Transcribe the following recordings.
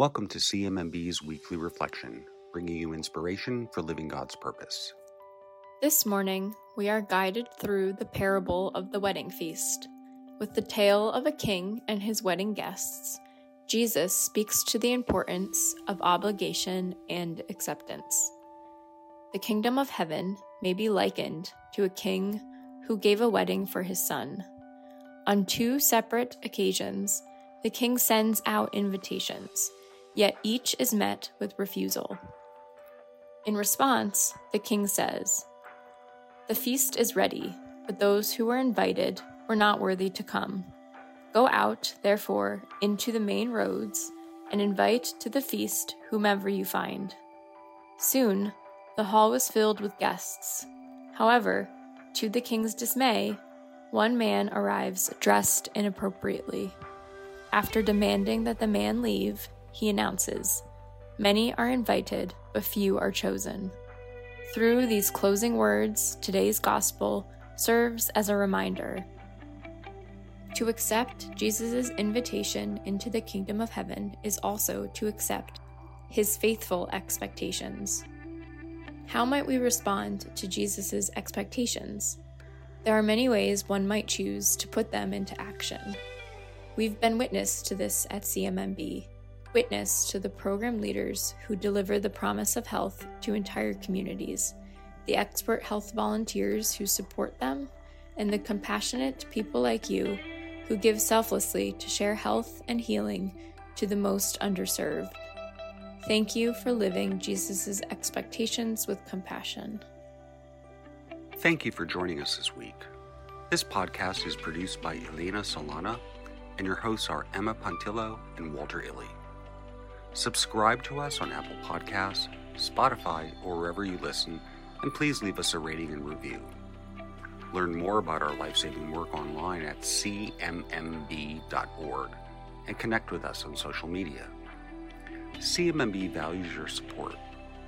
Welcome to CMMB's weekly reflection, bringing you inspiration for living God's purpose. This morning, we are guided through the parable of the wedding feast. With the tale of a king and his wedding guests, Jesus speaks to the importance of obligation and acceptance. The kingdom of heaven may be likened to a king who gave a wedding for his son. On two separate occasions, the king sends out invitations, yet each is met with refusal. In response, the king says, The feast is ready, but those who were invited were not worthy to come. Go out, therefore, into the main roads and invite to the feast whomever you find. Soon, the hall was filled with guests. However, to the king's dismay, one man arrives dressed inappropriately. After demanding that the man leave, he announces, Many are invited, but few are chosen. Through these closing words, today's gospel serves as a reminder. To accept Jesus' invitation into the kingdom of heaven is also to accept his faithful expectations. How might we respond to Jesus' expectations? There are many ways one might choose to put them into action. We've been witness to this at CMMB, witness to the program leaders who deliver the promise of health to entire communities, the expert health volunteers who support them, and the compassionate people like you who give selflessly to share health and healing to the most underserved. Thank you for living Jesus' expectations with compassion. Thank you for joining us this week. This podcast is produced by Elena Solana, and your hosts are Emma Pontillo and Walter Illy. Subscribe to us on Apple Podcasts, Spotify, or wherever you listen, and please leave us a rating and review. Learn more about our life saving work online at cmmb.org and connect with us on social media. CMMB values your support,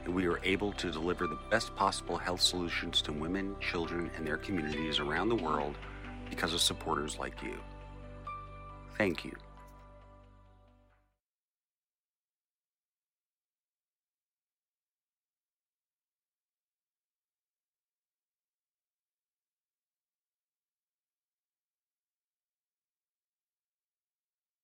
and we are able to deliver the best possible health solutions to women, children, and their communities around the world because of supporters like you. Thank you.